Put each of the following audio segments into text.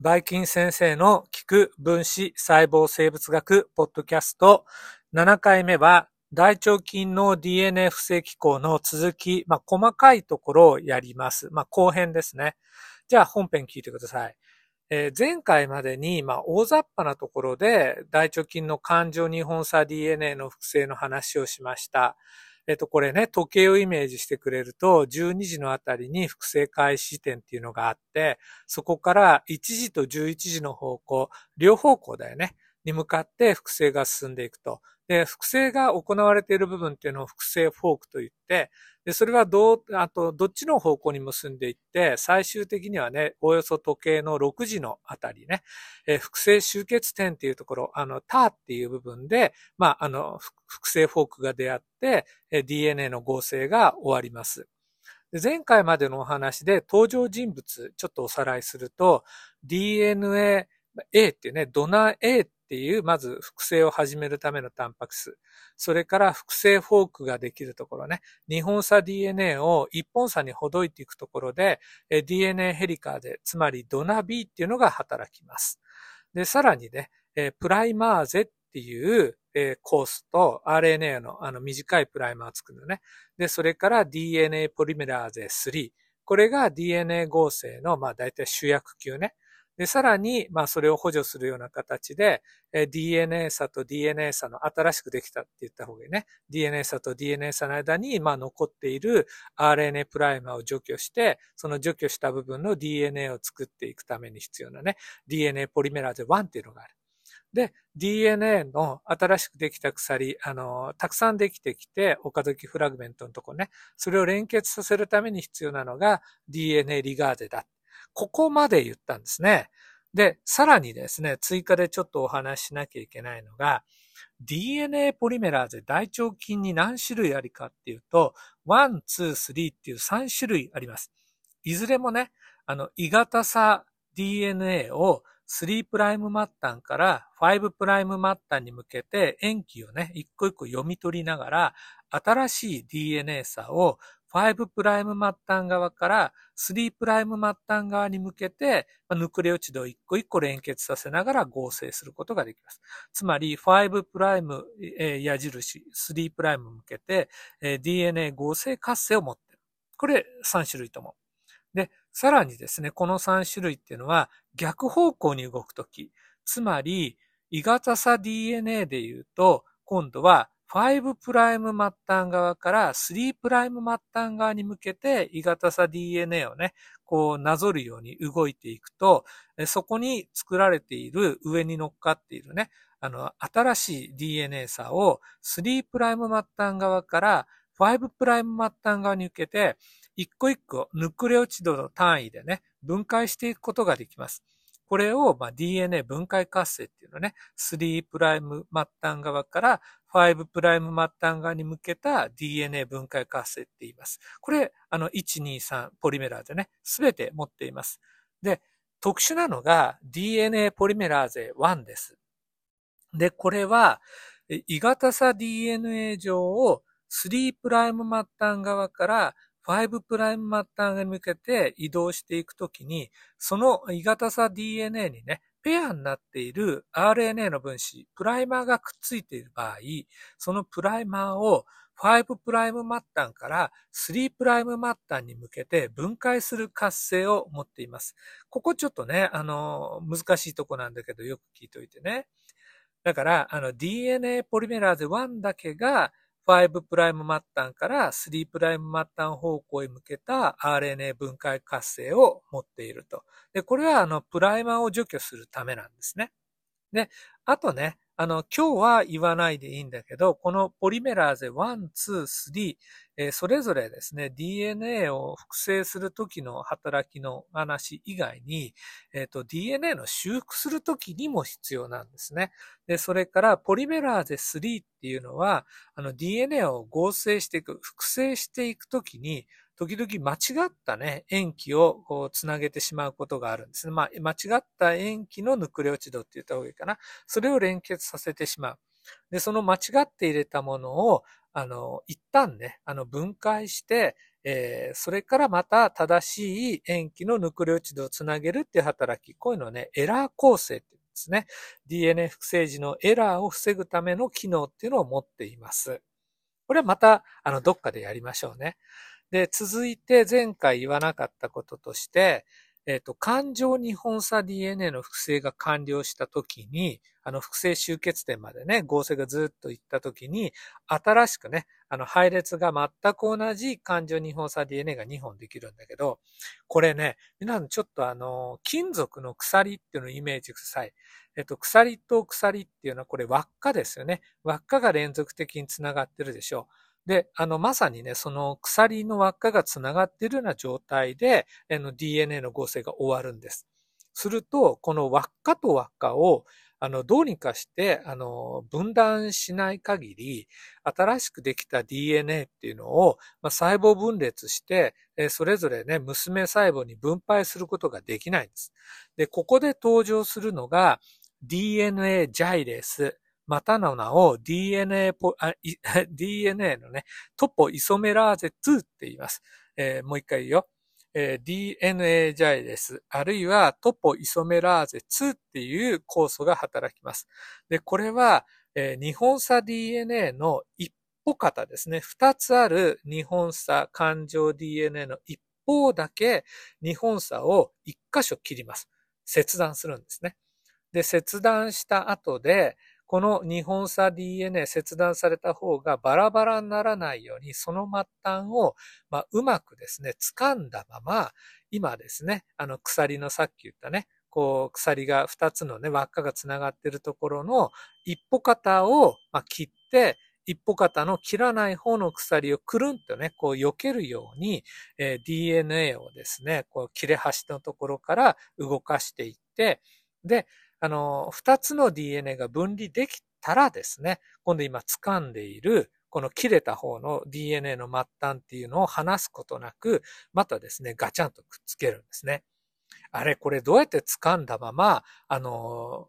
バイキン先生の聞く分子細胞生物学ポッドキャスト7回目は大腸菌の DNA 不正機構の続き、まあ、細かいところをやります。まあ、後編ですね。じゃあ本編聞いてください。えー、前回までに、まあ、大雑把なところで大腸菌の環状日本差 DNA の複製の話をしました。えっと、これね、時計をイメージしてくれると、12時のあたりに複製開始点っていうのがあって、そこから1時と11時の方向、両方向だよね。に向かって複製が進んでいくと。で、複製が行われている部分っていうのを複製フォークと言って、で、それはどう、あと、どっちの方向に結んでいって、最終的にはね、およそ時計の6時のあたりね、えー、複製集結点っていうところ、あの、ターっていう部分で、まあ、あの、複製フォークが出会って、え DNA の合成が終わります。前回までのお話で登場人物、ちょっとおさらいすると、DNA A っていうね、ドナー A っていう、まず複製を始めるためのタンパク質。それから複製フォークができるところね。2本差 DNA を1本差にほどいていくところで、DNA ヘリカーで、つまりドナー B っていうのが働きます。で、さらにね、プライマーゼっていうコースと RNA のあの短いプライマーを作るのね。で、それから DNA ポリメラーゼ3。これが DNA 合成の、まあ大体主役級ね。で、さらに、まあ、それを補助するような形で、DNA 差と DNA 差の新しくできたって言った方がいいね。DNA 差と DNA 差の間に、まあ、残っている RNA プライマーを除去して、その除去した部分の DNA を作っていくために必要なね、DNA ポリメラーゼ1っていうのがある。で、DNA の新しくできた鎖、あの、たくさんできてきて、岡崎フラグメントのとこね、それを連結させるために必要なのが DNA リガーゼだ。ここまで言ったんですね。で、さらにですね、追加でちょっとお話ししなきゃいけないのが、DNA ポリメラーゼ大腸菌に何種類あるかっていうと、1、2、3っていう3種類あります。いずれもね、あの、異型差 DNA を3プライム末端から5プライム末端に向けて塩基をね、一個一個読み取りながら、新しい DNA 差を5プライム末端側から3プライム末端側に向けて、ヌクレオチドを一個一個連結させながら合成することができます。つまり、5プライム矢印、3プライム向けて DNA 合成活性を持っている。これ3種類とも。で、さらにですね、この3種類っていうのは逆方向に動くとき、つまり、異型差 DNA で言うと、今度は5プライム末端側から3プライム末端側に向けて異型差 DNA をね、こうなぞるように動いていくと、そこに作られている上に乗っかっているね、あの、新しい DNA 差を3プライム末端側から5プライム末端側に向けて、一個一個ヌクレオチドの単位でね、分解していくことができます。これを、ま DNA 分解活性っていうのね、3プライム末端側から5プライム末端側に向けた DNA 分解活性って言います。これ、あの、1、2、3ポリメラーゼね、すべて持っています。で、特殊なのが DNA ポリメラーゼ1です。で、これは、異型差 DNA 上を3プライム末端側から5プライム末端に向けて移動していくときに、その異型差 DNA にね、ペアになっている RNA の分子、プライマーがくっついている場合、そのプライマーを5プライム末端から3プライム末端に向けて分解する活性を持っています。ここちょっとね、あの、難しいとこなんだけどよく聞いといてね。だから、あの、DNA ポリメラーゼ1だけが5プライム末端から3プライム末端方向へ向けた RNA 分解活性を持っていると。で、これはあの、プライマーを除去するためなんですね。で、あとね、あの、今日は言わないでいいんだけど、このポリメラーゼ1、2、3、えー、それぞれですね、DNA を複製するときの働きの話以外に、えっ、と、DNA の修復するときにも必要なんですね。で、それから、ポリメラーゼ3っていうのは、あの、DNA を合成していく、複製していくときに、時々間違ったね、塩基をこうつなげてしまうことがあるんですね。まあ、間違った塩基のヌクレオチドって言った方がいいかな。それを連結させてしまう。で、その間違って入れたものを、あの、一旦ね、あの、分解して、えー、それからまた正しい塩基のヌクレオチドをつなげるっていう働き。こういうのをね、エラー構成って言うんですね。DNA 複製時のエラーを防ぐための機能っていうのを持っています。これはまた、あの、どっかでやりましょうね。で、続いて前回言わなかったこととして、えっ、ー、と、環状日本差 DNA の複製が完了したときに、あの、複製集結点までね、合成がずっと行ったときに、新しくね、あの、配列が全く同じ環状日本差 DNA が2本できるんだけど、これね、皆さんちょっとあの、金属の鎖っていうのをイメージください。えっと、鎖と鎖っていうのはこれ輪っかですよね。輪っかが連続的につながってるでしょう。で、あの、まさにね、その鎖の輪っかがつながっているような状態で、あの、DNA の合成が終わるんです。すると、この輪っかと輪っかを、あの、どうにかして、あの、分断しない限り、新しくできた DNA っていうのを、まあ、細胞分裂して、それぞれね、娘細胞に分配することができないんです。で、ここで登場するのが、DNA ジャイレスまたの名を DNA, DNA のね、トポイソメラーゼ2って言います。えー、もう一回言うよ。えー、DNA ジャイレス、あるいはトポイソメラーゼ2っていう酵素が働きます。で、これは、えー、日本差 DNA の一歩型ですね。二つある日本差環状 DNA の一方だけ日本差を一箇所切ります。切断するんですね。で、切断した後で、この日本差 DNA 切断された方がバラバラにならないように、その末端を、まあ、うまくですね、掴んだまま、今ですね、あの鎖のさっき言ったね、こう鎖が2つのね、輪っかが繋がっているところの一歩肩を、まあ、切って、一歩肩の切らない方の鎖をくるんとね、こう避けるように、えー、DNA をですね、こう切れ端のところから動かしていって、で、あの、二つの DNA が分離できたらですね、今度今掴んでいる、この切れた方の DNA の末端っていうのを離すことなく、またですね、ガチャンとくっつけるんですね。あれ、これどうやって掴んだまま、あの、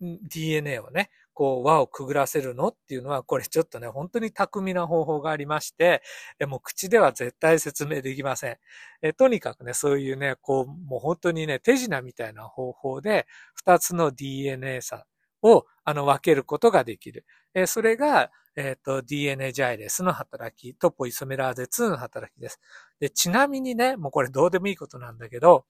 DNA をね、こう輪をくぐらせるのっていうのは、これちょっとね、本当に巧みな方法がありまして、えもう口では絶対説明できません。えとにかくね、そういうね、こう、もう本当にね、手品みたいな方法で、二つの DNA 差をあの分けることができる。えそれが、えっ、ー、と、DNA ジャイレスの働き、トポイソメラーゼ2の働きです。で、ちなみにね、もうこれどうでもいいことなんだけど、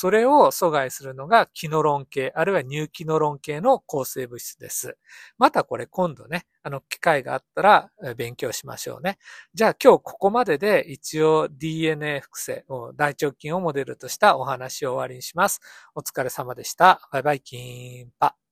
それを阻害するのがキノロン系、あるいは乳キノロン系の抗生物質です。またこれ今度ね、あの、機会があったら勉強しましょうね。じゃあ今日ここまでで一応 DNA 複製、大腸菌をモデルとしたお話を終わりにします。お疲れ様でした。バイバイキーンパ。